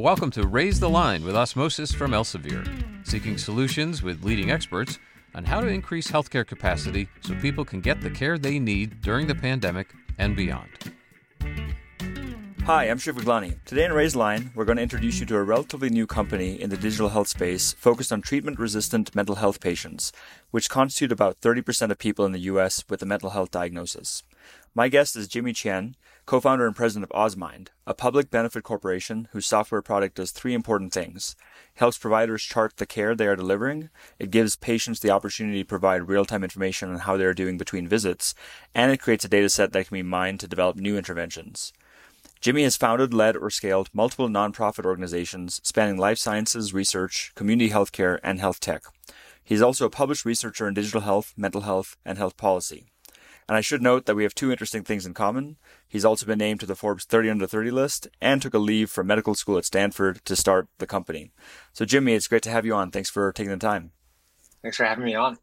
Welcome to Raise the Line with Osmosis from Elsevier, seeking solutions with leading experts on how to increase healthcare capacity so people can get the care they need during the pandemic and beyond. Hi, I'm Shiv Gaglani. Today in Raise Line, we're going to introduce you to a relatively new company in the digital health space focused on treatment resistant mental health patients, which constitute about 30% of people in the US with a mental health diagnosis. My guest is Jimmy Qian, co founder and president of Osmind, a public benefit corporation whose software product does three important things helps providers chart the care they are delivering, it gives patients the opportunity to provide real time information on how they are doing between visits, and it creates a data set that can be mined to develop new interventions. Jimmy has founded, led, or scaled multiple nonprofit organizations spanning life sciences, research, community healthcare, and health tech. He's also a published researcher in digital health, mental health, and health policy. And I should note that we have two interesting things in common. He's also been named to the Forbes 30 under 30 list and took a leave from medical school at Stanford to start the company. So, Jimmy, it's great to have you on. Thanks for taking the time. Thanks for having me on.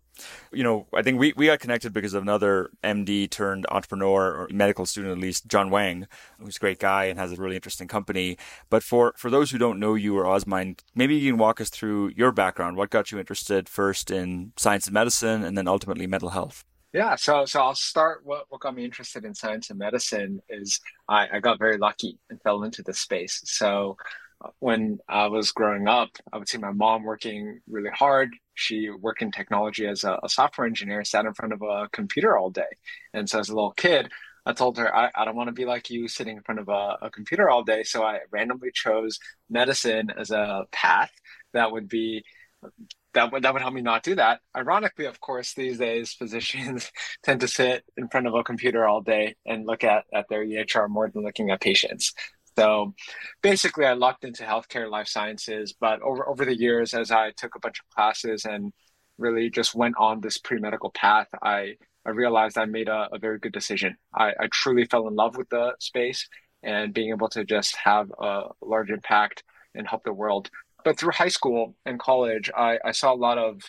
You know, I think we, we got connected because of another MD turned entrepreneur or medical student, at least, John Wang, who's a great guy and has a really interesting company. But for, for those who don't know you or Osmind, maybe you can walk us through your background. What got you interested first in science and medicine and then ultimately mental health? Yeah, so so I'll start. What what got me interested in science and medicine is I, I got very lucky and fell into the space. So uh, when I was growing up, I would see my mom working really hard. She worked in technology as a, a software engineer, sat in front of a computer all day. And so as a little kid, I told her, I, I don't want to be like you sitting in front of a, a computer all day. So I randomly chose medicine as a path that would be that would that would help me not do that. Ironically, of course, these days physicians tend to sit in front of a computer all day and look at, at their EHR more than looking at patients. So basically I lucked into healthcare life sciences, but over over the years as I took a bunch of classes and really just went on this pre-medical path, I I realized I made a, a very good decision. I, I truly fell in love with the space and being able to just have a large impact and help the world but through high school and college, I, I saw a lot of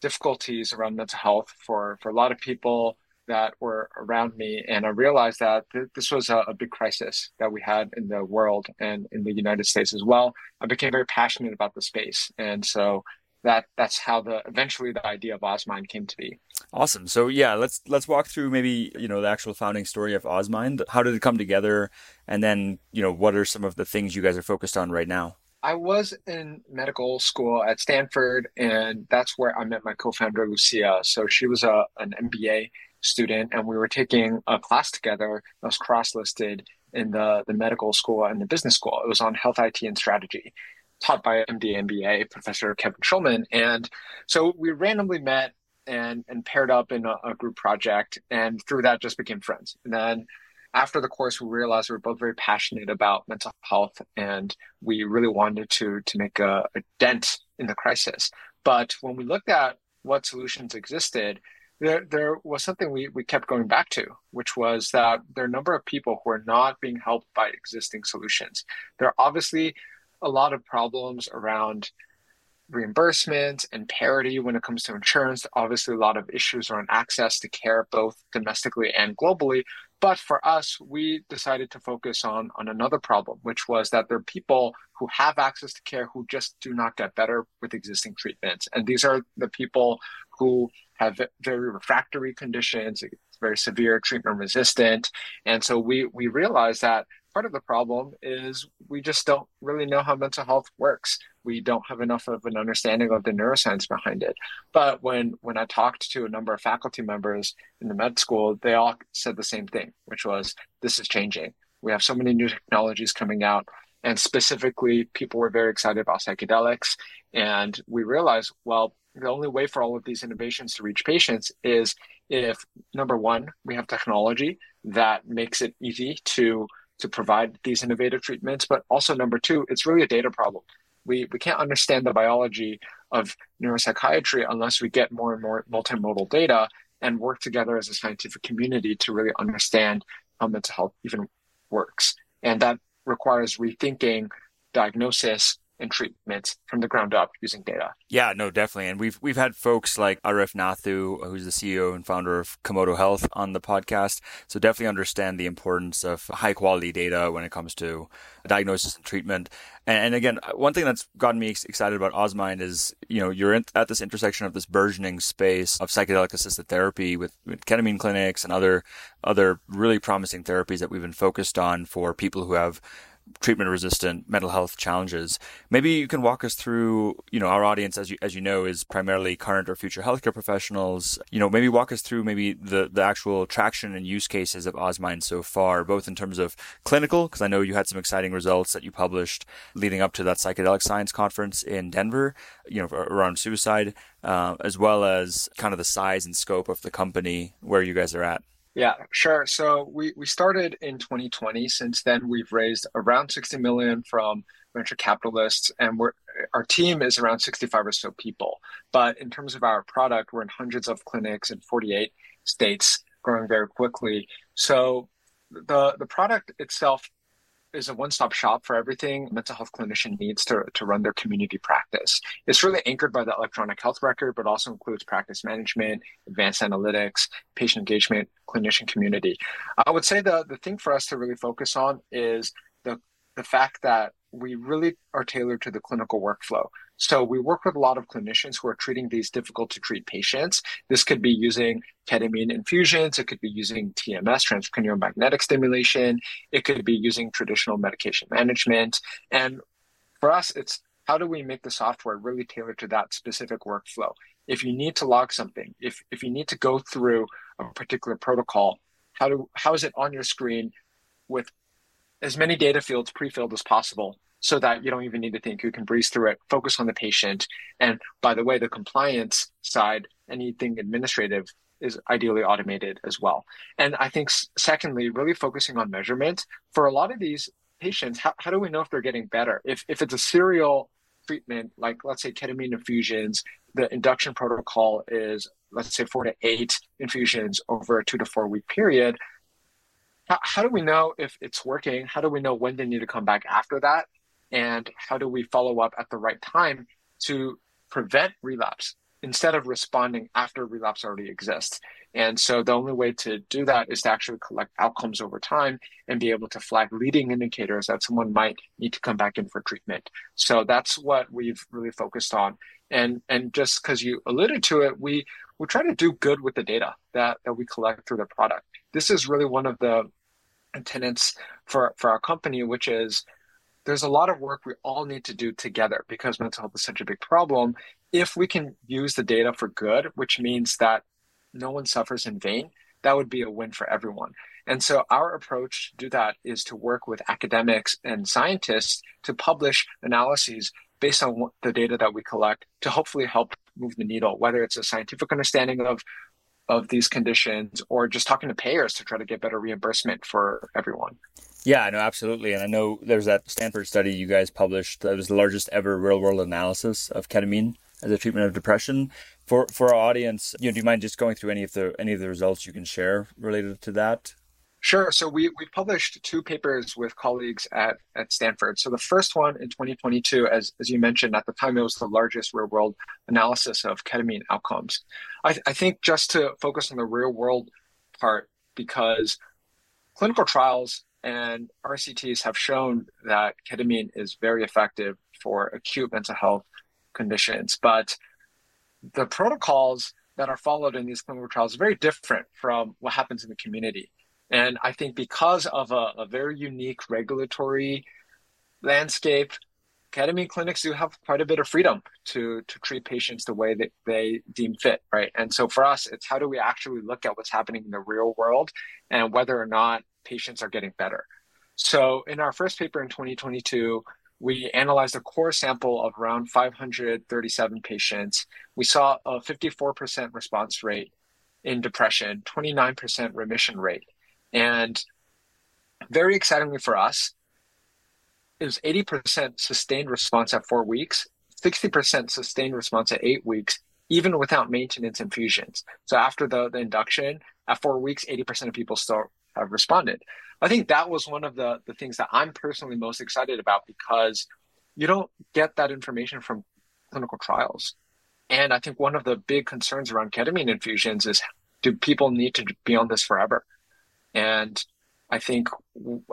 difficulties around mental health for, for a lot of people that were around me. And I realized that th- this was a, a, big crisis that we had in the world and in the United States as well. I became very passionate about the space. And so that that's how the eventually the idea of Osmind came to be. Awesome. So yeah, let's let's walk through maybe, you know, the actual founding story of Osmind. How did it come together? And then, you know, what are some of the things you guys are focused on right now? I was in medical school at Stanford, and that's where I met my co-founder Lucia. So she was uh, a an MBA student, and we were taking a class together that was cross-listed in the the medical school and the business school. It was on health IT and strategy, taught by MD MBA Professor Kevin Schulman. And so we randomly met and and paired up in a, a group project, and through that just became friends. And then after the course, we realized we were both very passionate about mental health, and we really wanted to to make a, a dent in the crisis. But when we looked at what solutions existed, there there was something we, we kept going back to, which was that there are a number of people who are not being helped by existing solutions. There are obviously a lot of problems around reimbursement and parity when it comes to insurance. Obviously, a lot of issues around access to care, both domestically and globally. But for us, we decided to focus on, on another problem, which was that there are people who have access to care who just do not get better with existing treatments. And these are the people who have very refractory conditions, very severe treatment resistant. And so we, we realized that part of the problem is we just don't really know how mental health works. We don't have enough of an understanding of the neuroscience behind it. But when when I talked to a number of faculty members in the med school, they all said the same thing, which was this is changing. We have so many new technologies coming out. And specifically, people were very excited about psychedelics. And we realized, well, the only way for all of these innovations to reach patients is if number one, we have technology that makes it easy to to provide these innovative treatments. But also, number two, it's really a data problem. We, we can't understand the biology of neuropsychiatry unless we get more and more multimodal data and work together as a scientific community to really understand how mental health even works. And that requires rethinking diagnosis, and treatments from the ground up using data. Yeah, no, definitely. And we've we've had folks like Arif Nathoo, who's the CEO and founder of Komodo Health, on the podcast. So definitely understand the importance of high quality data when it comes to diagnosis and treatment. And, and again, one thing that's gotten me excited about Osmind is, you know, you're in, at this intersection of this burgeoning space of psychedelic assisted therapy with, with ketamine clinics and other other really promising therapies that we've been focused on for people who have treatment resistant mental health challenges. Maybe you can walk us through, you know, our audience as you as you know is primarily current or future healthcare professionals. You know, maybe walk us through maybe the the actual traction and use cases of Osmind so far, both in terms of clinical, because I know you had some exciting results that you published leading up to that psychedelic science conference in Denver, you know, around suicide, uh, as well as kind of the size and scope of the company where you guys are at. Yeah, sure. So we, we started in 2020. Since then, we've raised around 60 million from venture capitalists, and we're our team is around 65 or so people. But in terms of our product, we're in hundreds of clinics in 48 states, growing very quickly. So the the product itself is a one-stop shop for everything mental health clinician needs to, to run their community practice. It's really anchored by the electronic health record, but also includes practice management, advanced analytics, patient engagement, clinician community. I would say the, the thing for us to really focus on is the, the fact that we really are tailored to the clinical workflow. So we work with a lot of clinicians who are treating these difficult to treat patients. This could be using ketamine infusions. It could be using TMS, transcranial magnetic stimulation. It could be using traditional medication management. And for us, it's how do we make the software really tailored to that specific workflow? If you need to log something, if, if you need to go through a particular protocol, how do how is it on your screen with as many data fields pre-filled as possible so that you don't even need to think you can breeze through it focus on the patient. And by the way the compliance side anything administrative is ideally automated as well. And i think secondly really focusing on measurement. For a lot of these patients how, how do we know if they're getting better? If, if it's a serial treatment like let's say ketamine infusions the induction protocol is let's say four to eight infusions over a two to four week period how, how do we know if it's working? How do we know when they need to come back after that? And how do we follow up at the right time to prevent relapse instead of responding after relapse already exists? And so the only way to do that is to actually collect outcomes over time and be able to flag leading indicators that someone might need to come back in for treatment. So that's what we've really focused on. And and just because you alluded to it, we we try to do good with the data that, that we collect through the product. This is really one of the tenants for, for our company, which is there's a lot of work we all need to do together because mental health is such a big problem. If we can use the data for good, which means that no one suffers in vain, that would be a win for everyone. And so our approach to do that is to work with academics and scientists to publish analyses based on the data that we collect to hopefully help move the needle, whether it's a scientific understanding of of these conditions or just talking to payers to try to get better reimbursement for everyone. Yeah, no, absolutely. And I know there's that Stanford study you guys published that was the largest ever real world analysis of ketamine as a treatment of depression. For for our audience, you know, do you mind just going through any of the any of the results you can share related to that? Sure. So we, we published two papers with colleagues at, at Stanford. So the first one in 2022, as, as you mentioned, at the time it was the largest real world analysis of ketamine outcomes. I, th- I think just to focus on the real world part, because clinical trials and RCTs have shown that ketamine is very effective for acute mental health conditions. But the protocols that are followed in these clinical trials are very different from what happens in the community. And I think because of a, a very unique regulatory landscape, ketamine clinics do have quite a bit of freedom to to treat patients the way that they deem fit, right? And so for us, it's how do we actually look at what's happening in the real world and whether or not patients are getting better. So in our first paper in 2022, we analyzed a core sample of around 537 patients. We saw a 54% response rate in depression, 29% remission rate. And very excitingly for us, it was 80% sustained response at four weeks, 60% sustained response at eight weeks, even without maintenance infusions. So after the, the induction, at four weeks, 80% of people still have responded. I think that was one of the, the things that I'm personally most excited about because you don't get that information from clinical trials. And I think one of the big concerns around ketamine infusions is do people need to be on this forever? And I think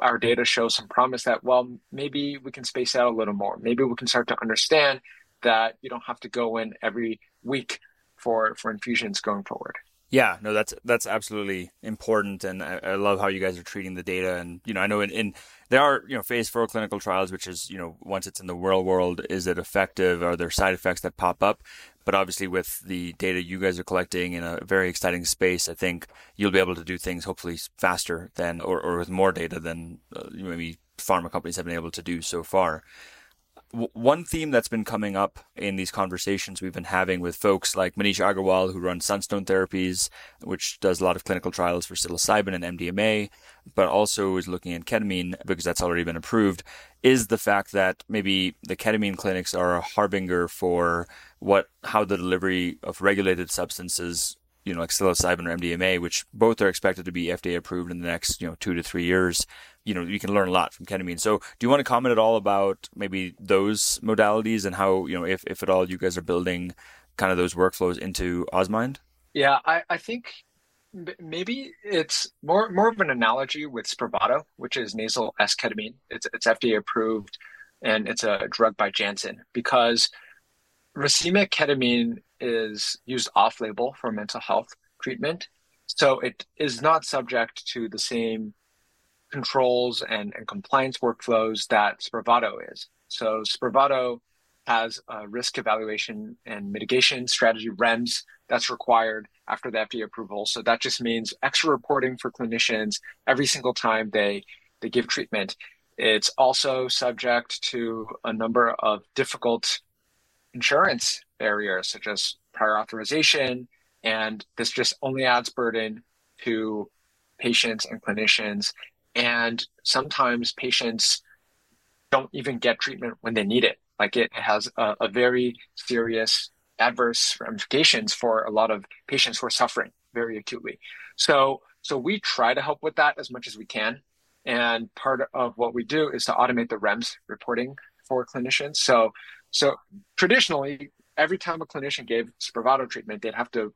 our data shows some promise that, well, maybe we can space out a little more. Maybe we can start to understand that you don't have to go in every week for, for infusions going forward. Yeah, no, that's that's absolutely important, and I, I, love how you guys are treating the data. And you know, I know in, in there are you know phase four clinical trials, which is you know once it's in the real world, is it effective? Are there side effects that pop up? But obviously, with the data you guys are collecting in a very exciting space, I think you'll be able to do things hopefully faster than or, or with more data than uh, maybe pharma companies have been able to do so far one theme that's been coming up in these conversations we've been having with folks like Manish Agrawal, who runs Sunstone Therapies, which does a lot of clinical trials for psilocybin and MDMA, but also is looking at ketamine because that's already been approved, is the fact that maybe the ketamine clinics are a harbinger for what how the delivery of regulated substances you know, like psilocybin or MDMA, which both are expected to be FDA approved in the next, you know, two to three years. You know, you can learn a lot from ketamine. So do you want to comment at all about maybe those modalities and how, you know, if, if at all you guys are building kind of those workflows into Osmind? Yeah, I, I think maybe it's more more of an analogy with Spravato, which is nasal S-ketamine. It's it's FDA approved and it's a drug by Janssen because racemic ketamine is used off label for mental health treatment. So it is not subject to the same controls and, and compliance workflows that Spravato is. So Spravato has a risk evaluation and mitigation strategy REMS that's required after the FDA approval. So that just means extra reporting for clinicians every single time they they give treatment. It's also subject to a number of difficult insurance barriers such as prior authorization. And this just only adds burden to patients and clinicians. And sometimes patients don't even get treatment when they need it. Like it has a, a very serious adverse ramifications for a lot of patients who are suffering very acutely. So, so we try to help with that as much as we can. And part of what we do is to automate the REMS reporting for clinicians. So so traditionally, every time a clinician gave Spravato treatment, they'd have to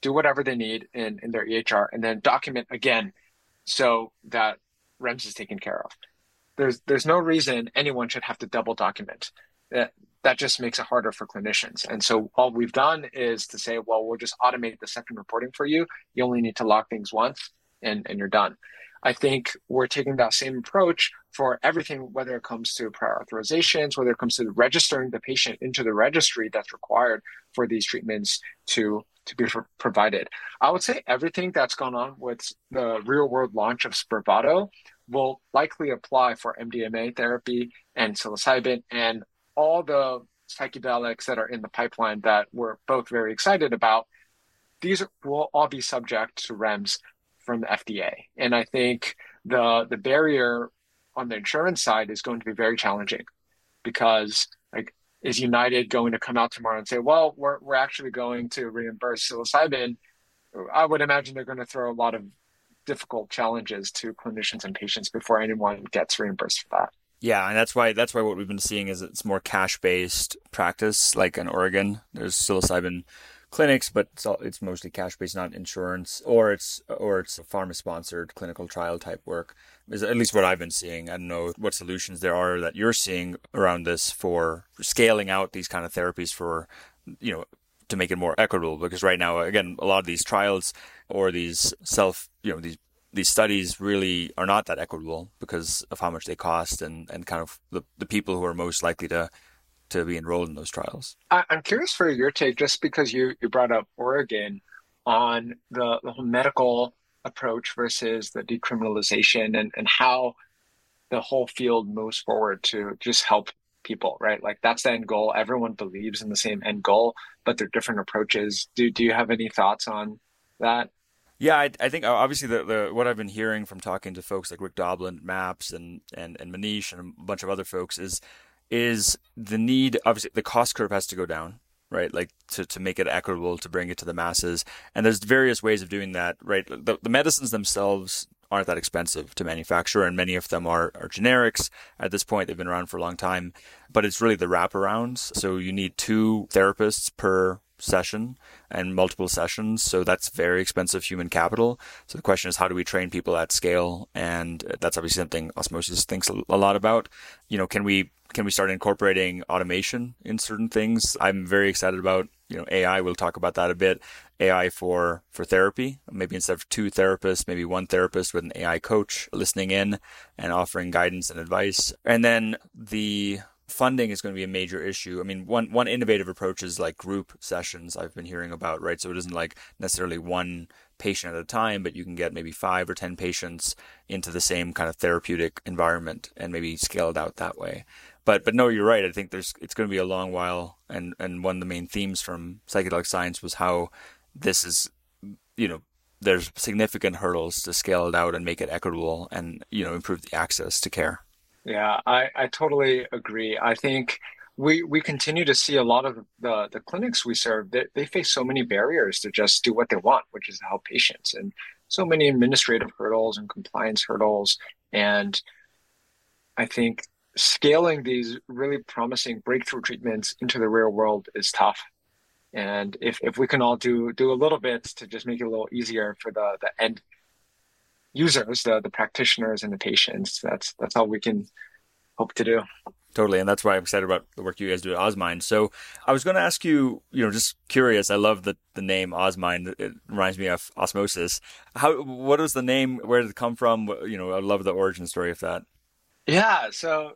do whatever they need in, in their EHR and then document again so that REMS is taken care of. There's there's no reason anyone should have to double document. That that just makes it harder for clinicians. And so all we've done is to say, well, we'll just automate the second reporting for you. You only need to log things once and, and you're done. I think we're taking that same approach for everything, whether it comes to prior authorizations, whether it comes to registering the patient into the registry that's required for these treatments to to be provided. I would say everything that's gone on with the real world launch of Spravato will likely apply for MDMA therapy and psilocybin and all the psychedelics that are in the pipeline that we're both very excited about. These will all be subject to REMS from the FDA. And I think the the barrier on the insurance side is going to be very challenging because like is United going to come out tomorrow and say, well, we're we're actually going to reimburse psilocybin? I would imagine they're going to throw a lot of difficult challenges to clinicians and patients before anyone gets reimbursed for that. Yeah, and that's why that's why what we've been seeing is it's more cash based practice. Like in Oregon, there's psilocybin clinics, but it's, all, it's mostly cash based, not insurance, or it's or it's pharma sponsored clinical trial type work. Is at least what I've been seeing. I don't know what solutions there are that you're seeing around this for scaling out these kind of therapies for you know to make it more equitable. Because right now, again, a lot of these trials or these self you know these these studies really are not that equitable because of how much they cost and, and kind of the, the people who are most likely to to be enrolled in those trials. I'm curious for your take, just because you, you brought up Oregon on the, the medical approach versus the decriminalization and, and how the whole field moves forward to just help people, right? Like that's the end goal. Everyone believes in the same end goal, but they're different approaches. Do do you have any thoughts on that? Yeah, I, I think uh, obviously the, the what I've been hearing from talking to folks like Rick Doblin, Maps, and and and Manish and a bunch of other folks is is the need obviously the cost curve has to go down right like to, to make it equitable to bring it to the masses and there's various ways of doing that right the, the medicines themselves aren't that expensive to manufacture, and many of them are, are generics. At this point, they've been around for a long time, but it's really the wraparounds. So you need two therapists per session and multiple sessions. So that's very expensive human capital. So the question is, how do we train people at scale? And that's obviously something Osmosis thinks a lot about. You know, can we can we start incorporating automation in certain things? I'm very excited about you know AI. We'll talk about that a bit. AI for for therapy. Maybe instead of two therapists, maybe one therapist with an AI coach listening in and offering guidance and advice. And then the funding is going to be a major issue. I mean, one one innovative approach is like group sessions I've been hearing about, right? So it isn't like necessarily one patient at a time, but you can get maybe five or ten patients into the same kind of therapeutic environment and maybe scale it out that way. But but no, you're right. I think there's it's going to be a long while, and and one of the main themes from psychedelic science was how this is, you know, there's significant hurdles to scale it out and make it equitable and you know improve the access to care. Yeah, I, I totally agree. I think we we continue to see a lot of the the clinics we serve they, they face so many barriers to just do what they want, which is to help patients, and so many administrative hurdles and compliance hurdles. And I think scaling these really promising breakthrough treatments into the real world is tough. And if, if we can all do do a little bit to just make it a little easier for the the end users, the the practitioners and the patients. That's that's all we can hope to do. Totally, and that's why I'm excited about the work you guys do at Osmind. So I was going to ask you, you know, just curious. I love the the name Osmind. It reminds me of osmosis. How? What is the name? Where did it come from? You know, I love the origin story of that. Yeah, so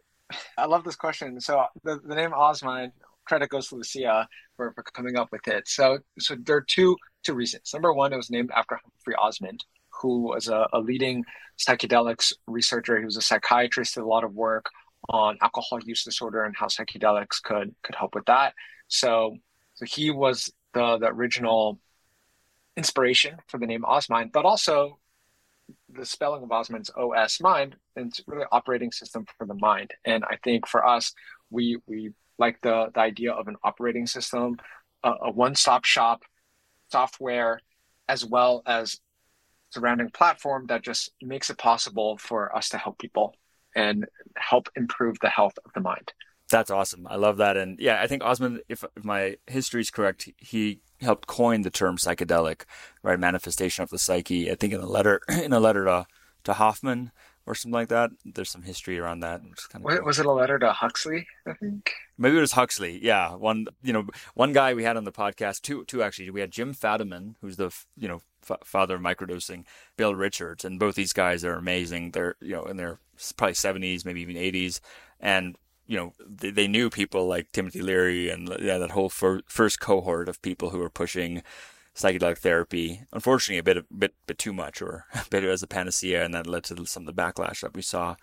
I love this question. So the, the name Osmind credit goes to Lucia for, for coming up with it. So so there are two two reasons. Number one, it was named after Humphrey Osmond, who was a, a leading psychedelics researcher. He was a psychiatrist, did a lot of work on alcohol use disorder and how psychedelics could could help with that. So, so he was the the original inspiration for the name Osmind, but also the spelling of Osmind's OS mind, and it's really operating system for the mind. And I think for us, we we like the the idea of an operating system, a, a one stop shop software, as well as surrounding platform that just makes it possible for us to help people and help improve the health of the mind. That's awesome. I love that. And yeah, I think Osmond, if, if my history is correct, he helped coin the term psychedelic, right? Manifestation of the psyche. I think in a letter, in a letter to, to Hoffman or something like that. There's some history around that. Kind of Wait, cool. Was it a letter to Huxley? I think maybe it was Huxley. Yeah, one you know one guy we had on the podcast. Two two actually. We had Jim Fadiman, who's the you know f- father of microdosing, Bill Richards, and both these guys are amazing. They're you know in their probably 70s, maybe even 80s, and you know they, they knew people like Timothy Leary and yeah, that whole fir- first cohort of people who were pushing psychedelic therapy. Unfortunately, a bit a bit bit too much, or a bit as a panacea, and that led to some of the backlash that we saw.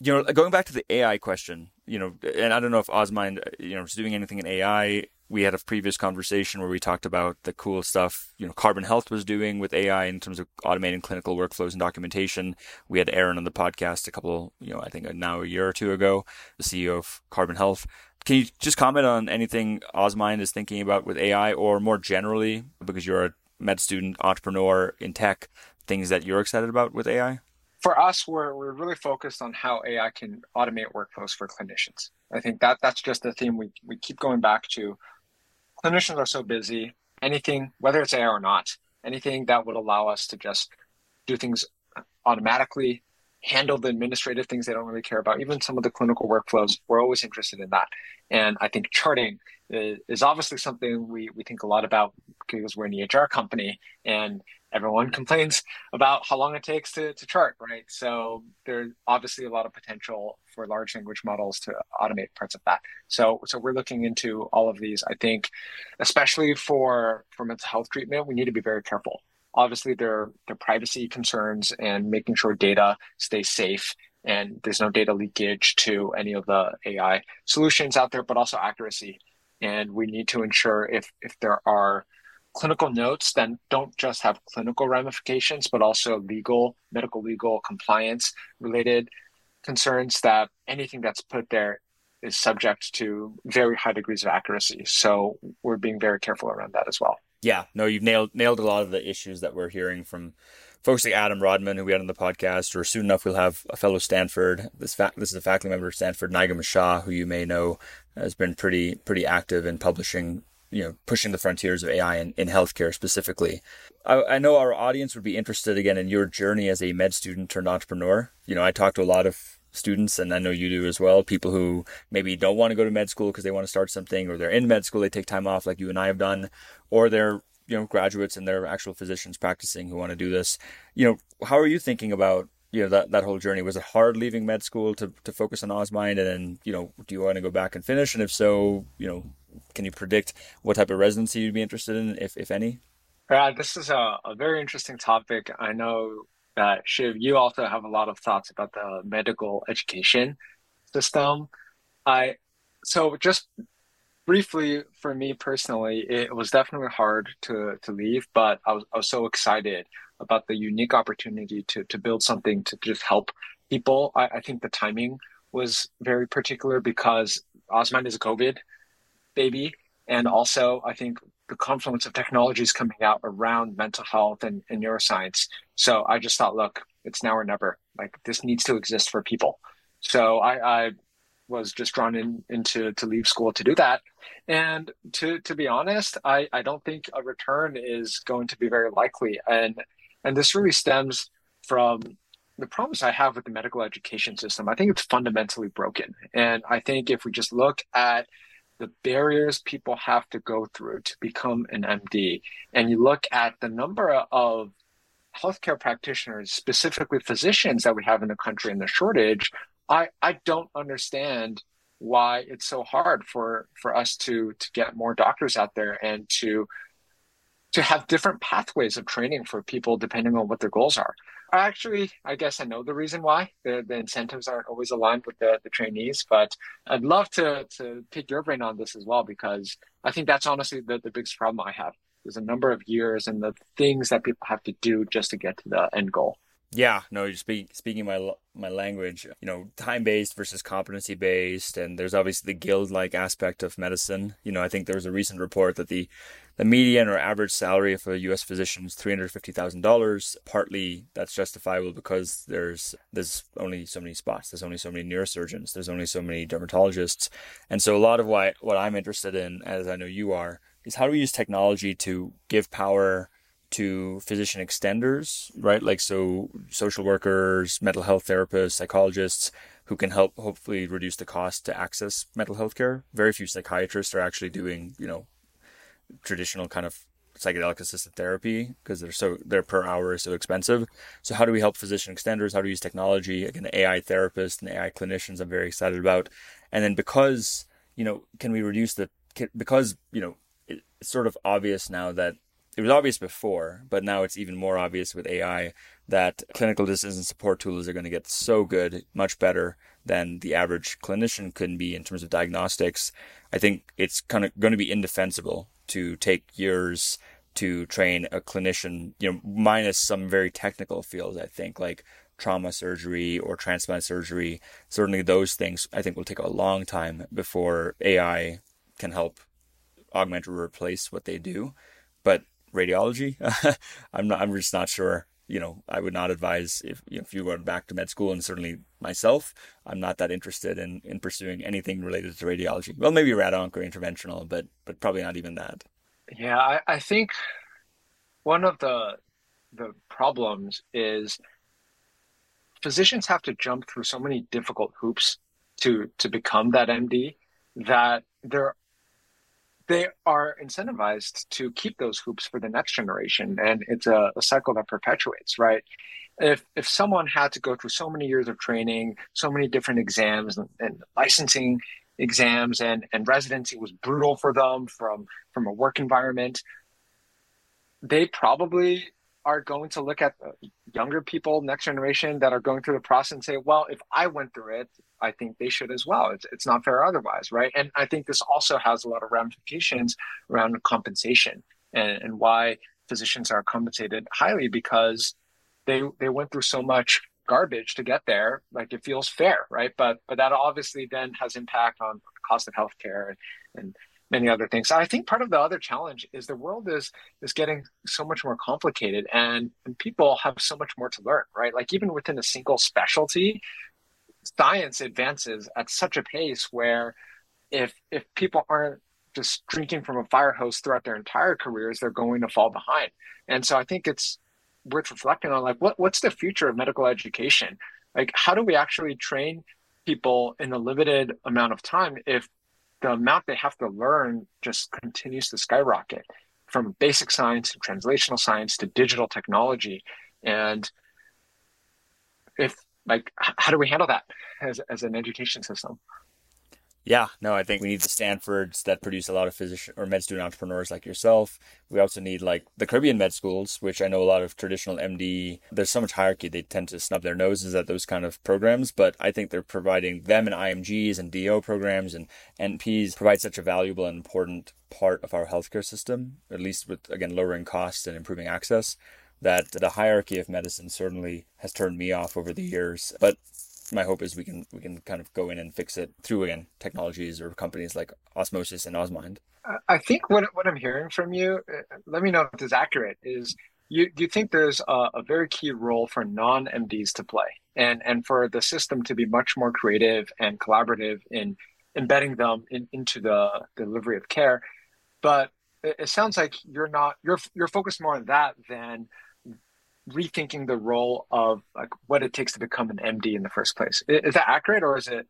You know, going back to the AI question, you know, and I don't know if Osmind, uh, you know, is doing anything in AI we had a previous conversation where we talked about the cool stuff, you know, Carbon Health was doing with AI in terms of automating clinical workflows and documentation. We had Eren on the podcast a couple, you know, I think now a year or two ago, the CEO of Carbon Health. Can you just comment on anything Osmind is thinking about with AI or more generally, because you're a med student, entrepreneur in tech, things that you're excited about with AI? For us, we're, we're really focused on how AI can automate workflows for clinicians. I think that that's just the theme we, we keep going back to clinicians are so busy. Anything, whether it's AI or not, anything that would allow us to just do things automatically, handle the administrative things they don't really care about, even some of the clinical workflows, we're always interested in that. And I think charting is, obviously something we, we think a lot about because we're an EHR company and everyone complains about how long it takes to, to chart, right? So there's obviously a lot of potential for large language models to automate parts of that. So so we're looking into all of these. I think, especially for for mental health treatment, we need to be very careful. Obviously, there there privacy concerns and making sure data stays safe and there's no data leakage to any of the AI solutions out there, but also accuracy. And we need to ensure if if there are clinical notes then don't just have clinical ramifications, but also legal, medical legal compliance related concerns that anything that's put there is subject to very high degrees of accuracy. So we're being very careful around that as well. Yeah, no, you've nailed nailed a lot of the issues that we're hearing from folks like Adam Rodman, who we had on the podcast, or soon enough we'll have a fellow Stanford. This fa- this is a faculty member of Stanford, Nigam Shah, who you may know has been pretty pretty active in publishing, you know, pushing the frontiers of AI in, in healthcare specifically. I, I know our audience would be interested again in your journey as a med student turned entrepreneur. You know, I talk to a lot of students, and I know you do as well, people who maybe don't want to go to med school because they want to start something, or they're in med school, they take time off like you and I have done, or they're you know graduates and they're actual physicians practicing who want to do this. You know, how are you thinking about you know that that whole journey? Was it hard leaving med school to to focus on Osmind, and then you know, do you want to go back and finish? And if so, you know, can you predict what type of residency you'd be interested in, if if any? Yeah, this is a, a very interesting topic. I know that Shiv, you also have a lot of thoughts about the medical education system. I so just briefly for me personally, it was definitely hard to to leave, but I was I was so excited about the unique opportunity to to build something to just help people. I, I think the timing was very particular because Osmind is COVID baby, and also I think the confluence of technologies coming out around mental health and, and neuroscience. So I just thought, look, it's now or never. Like this needs to exist for people. So I, I was just drawn in into to leave school to do that. And to to be honest, I, I don't think a return is going to be very likely. And and this really stems from the problems I have with the medical education system. I think it's fundamentally broken. And I think if we just look at the barriers people have to go through to become an MD, and you look at the number of healthcare practitioners, specifically physicians that we have in the country and the shortage, I, I don't understand why it's so hard for, for us to to get more doctors out there and to to have different pathways of training for people depending on what their goals are. Actually, I guess I know the reason why. The, the incentives aren't always aligned with the, the trainees, but I'd love to, to pick your brain on this as well, because I think that's honestly the, the biggest problem I have. There's a number of years and the things that people have to do just to get to the end goal. Yeah, no, you're speak, speaking my my language. You know, time based versus competency based, and there's obviously the guild like aspect of medicine. You know, I think there was a recent report that the the median or average salary of a U.S. physician is three hundred fifty thousand dollars. Partly that's justifiable because there's there's only so many spots. There's only so many neurosurgeons. There's only so many dermatologists, and so a lot of why what I'm interested in, as I know you are, is how do we use technology to give power to physician extenders, right? Like so social workers, mental health therapists, psychologists who can help hopefully reduce the cost to access mental health care. Very few psychiatrists are actually doing, you know, traditional kind of psychedelic assisted therapy because they're so their per hour is so expensive. So how do we help physician extenders? How do we use technology? Again, the AI therapists and AI clinicians I'm very excited about. And then because, you know, can we reduce the because, you know, it's sort of obvious now that it was obvious before, but now it's even more obvious with AI that clinical decision support tools are going to get so good, much better than the average clinician can be in terms of diagnostics. I think it's kind of going to be indefensible to take years to train a clinician, you know, minus some very technical fields, I think, like trauma surgery or transplant surgery. Certainly those things I think will take a long time before AI can help augment or replace what they do. But radiology. I'm not. I'm just not sure. You know, I would not advise if you know, if you went back to med school, and certainly myself, I'm not that interested in in pursuing anything related to radiology. Well, maybe rad onc or interventional, but but probably not even that. Yeah, I, I think one of the the problems is physicians have to jump through so many difficult hoops to to become that MD that there they are incentivized to keep those hoops for the next generation and it's a, a, cycle that perpetuates right? If if someone had to go through so many years of training so many different exams and, and licensing exams and and residency was brutal for them from from a work environment they probably are going to look at younger people, next generation that are going through the process and say, well, if I went through it, I think they should as well. It's, it's not fair otherwise, right? And I think this also has a lot of ramifications around compensation and, and why physicians are compensated highly because they they went through so much garbage to get there. Like it feels fair, right? But but that obviously then has impact on cost of healthcare and, and many other things. I think part of the other challenge is the world is is getting so much more complicated and, and people have so much more to learn, right? Like even within a single specialty, science advances at such a pace where if if people aren't just drinking from a fire hose throughout their entire careers, they're going to fall behind. And so I think it's worth reflecting on like what what's the future of medical education? Like how do we actually train people in a limited amount of time if the amount they have to learn just continues to skyrocket from basic science to translational science to digital technology. And if like how do we handle that as, as an education system yeah, no, I think we need the Stanfords that produce a lot of physician or med student entrepreneurs like yourself. We also need like the Caribbean med schools, which I know a lot of traditional MD, there's so much hierarchy, they tend to snub their noses at those kind of programs. But I think they're providing them and IMGs and DO programs and NPs provide such a valuable and important part of our healthcare system, at least with, again, lowering costs and improving access, that the hierarchy of medicine certainly has turned me off over the years. But my hope is we can we can kind of go in and fix it through again technologies or companies like Osmosis and Osmind. I think what what I'm hearing from you, uh, let me know if this is accurate, is you do you think there's a, a very key role for non MDs to play, and and for the system to be much more creative and collaborative in embedding them in, into the delivery of care, but it, it sounds like you're not you're you're focused more on that than rethinking the role of like what it takes to become an MD in the first place. Is that accurate, or is it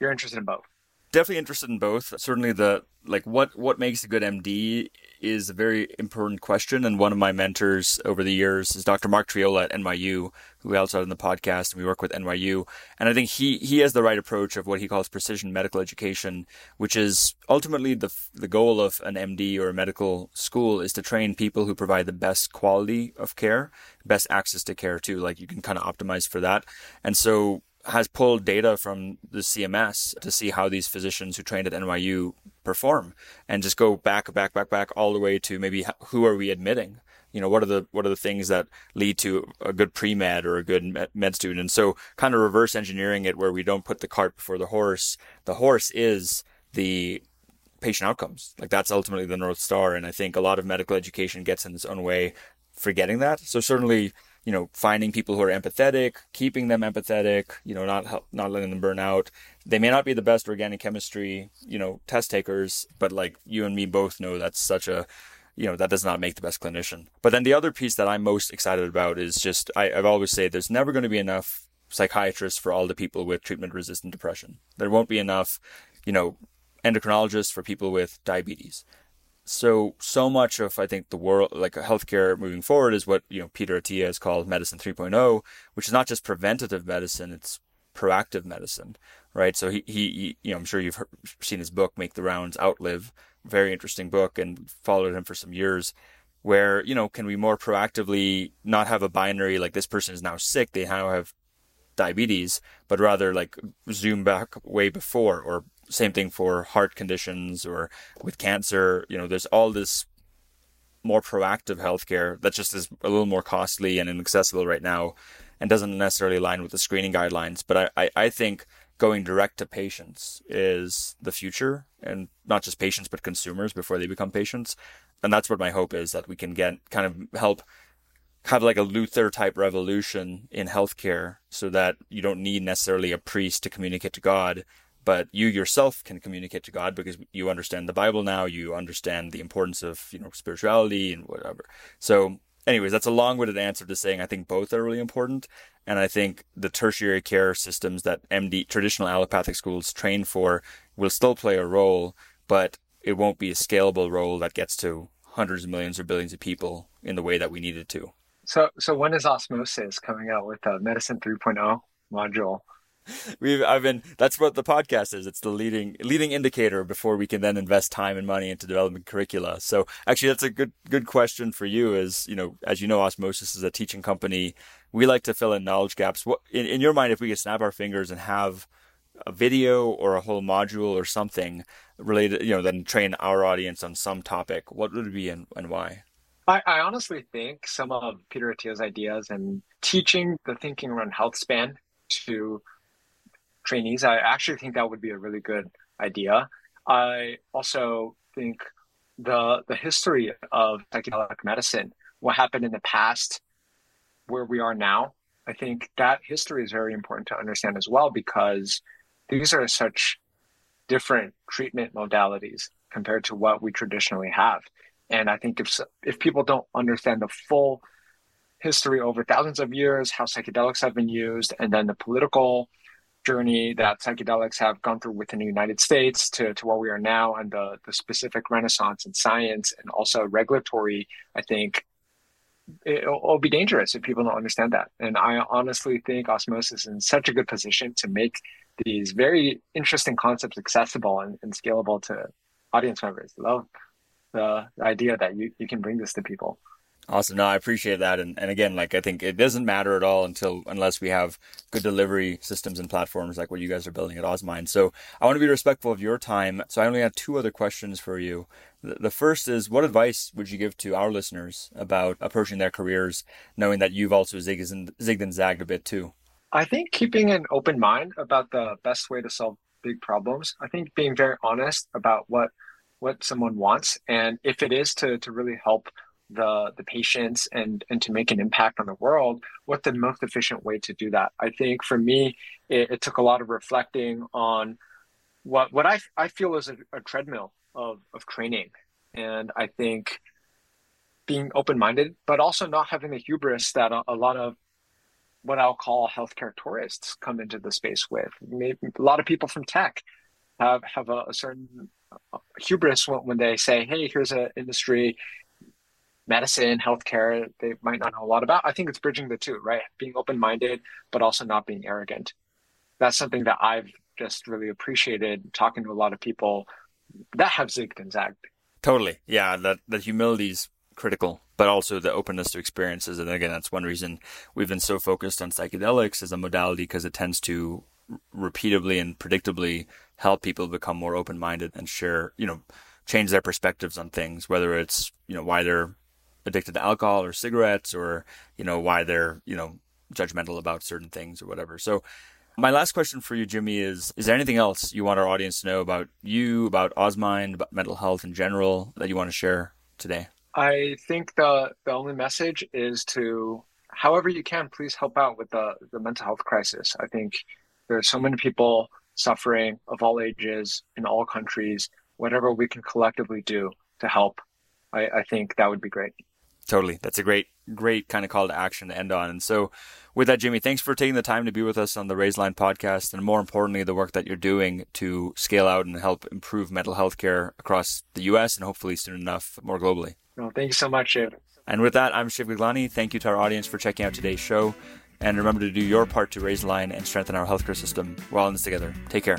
you're interested in both? Definitely interested in both. Certainly, the like what what makes a good MD is a very important question. And one of my mentors over the years is Dr. Mark Triola at NYU, who we also had on the podcast, and we work with NYU. And I think he he has the right approach of what he calls precision medical education, which is ultimately the the goal of an MD or a medical school is to train people who provide the best quality of care, best access to care too. Like you can kind of optimize for that. And so has pulled data from the CMS to see how these physicians who trained at NYU perform and just go back, back, back, back all the way to maybe who are we admitting? You know, what are the, what are the things that lead to a good pre-med or a good med student? And so kind of reverse engineering it where we don't put the cart before the horse. The horse is the patient outcomes. Like that's ultimately the North Star. And I think a lot of medical education gets in its own way forgetting that. So certainly you know, finding people who are empathetic, keeping them empathetic, you know, not help, not letting them burn out. They may not be the best organic chemistry, you know, test takers, but like you and me both know that's such a, you know, that does not make the best clinician. But then the other piece that I'm most excited about is just, I, I've always say there's never going to be enough psychiatrists for all the people with treatment resistant depression. There won't be enough, you know, endocrinologists for people with diabetes so so much of I think the world like healthcare moving forward is what you know Peter Attia has called medicine 3.0, which is not just preventative medicine; it's proactive medicine, right? So he he, you know I'm sure you've seen his book Make the Rounds, Outlive, very interesting book, and followed him for some years. Where you know can we more proactively not have a binary like this person is now sick, they now have diabetes, but rather like zoom back way before or same thing for heart conditions or with cancer. You know, there's all this more proactive healthcare that just is a little more costly and inaccessible right now and doesn't necessarily align with the screening guidelines. But I, I, I think going direct to patients is the future and not just patients, but consumers before they become patients. And that's what my hope is that we can get kind of help have like a Luther type revolution in healthcare so that you don't need necessarily a priest to communicate to God but you yourself can communicate to God because you understand the Bible now, you understand the importance of, you know, spirituality and whatever. So, anyways, that's a long-winded answer to saying I think both are really important. And I think the tertiary care systems that MD traditional allopathic schools train for will still play a role, but it won't be a scalable role that gets to hundreds of millions or billions of people in the way that we need it to. So, so when is Osmosis coming out with a Medicine 3.0 module? We've I've been that's what the podcast is. It's the leading leading indicator before we can then invest time and money into developing curricula. So actually that's a good good question for you is, you know, as you know, Osmosis is a teaching company. We like to fill in knowledge gaps. What in, in your mind if we could snap our fingers and have a video or a whole module or something related, you know, then train our audience on some topic, what would it be and, and why? I, I honestly think some of Peter Attia's ideas and teaching the thinking around health span to trainees. I actually think that would be a really good idea. I also think the the history of psychedelic medicine, what happened in the past, where we are now, I think that history is very important to understand as well because these are such different treatment modalities compared to what we traditionally have. And I think if if people don't understand the full history over thousands of years, how psychedelics have been used, and then the political journey that psychedelics have gone through within the United States to, to where we are now and the, the specific renaissance in science and also regulatory, I think it'll, it'll, be dangerous if people don't understand that. And I honestly think osmosis is in such a good position to make these very interesting concepts accessible and, and scalable to audience members. Love the, the idea that you, you can bring this to people. Awesome. No, I appreciate that. And, and again, like I think it doesn't matter at all until unless we have good delivery systems and platforms like what you guys are building at Osmind. So I want to be respectful of your time. So I only have two other questions for you. The first is what advice would you give to our listeners about approaching their careers, knowing that you've also zigged and, zigged and zagged a bit too? I think keeping an open mind about the best way to solve big problems. I think being very honest about what what someone wants and if it is to to really help the the patients and and to make an impact on the world what the most efficient way to do that? I think for me it, it took a lot of reflecting on what what i i feel is a, a treadmill of of training. And i think being open-minded but also not having the hubris that a, a lot of what i'll call healthcare tourists come into the space with. Maybe a lot of people from tech have have a, a certain hubris when, when they say hey here's an industry medicine, healthcare, they might not know a lot about. I think it's bridging the two, right? Being open minded, but also not being arrogant. That's something that I've just really appreciated talking to a lot of people that have zigged and zagged. Totally. Yeah. That, that humility is critical, but also the openness to experiences. And again, that's one reason we've been so focused on psychedelics as a modality because it tends to repeatably and predictably help people become more open minded and share, you know, change their perspectives on things, whether it's, you know, why they're addicted to alcohol or cigarettes or, you know, why they're, you know, judgmental about certain things or whatever. So my last question for you, Jimmy, is is there anything else you want our audience to know about you, about Osmind, about mental health in general that you want to share today? I think the the only message is to however you can, please help out with the, the mental health crisis. I think there's so many people suffering of all ages in all countries. Whatever we can collectively do to help, I, I think that would be great. Totally. That's a great, great kind of call to action to end on. And so, with that, Jimmy, thanks for taking the time to be with us on the Raise Line podcast, and more importantly, the work that you're doing to scale out and help improve mental health care across the U.S. and hopefully soon enough more globally. Well, thank you so much, Shiv. And with that, I'm Shiv Gaglani. Thank you to our audience for checking out today's show. And remember to do your part to raise the line and strengthen our healthcare system. We're all in this together. Take care.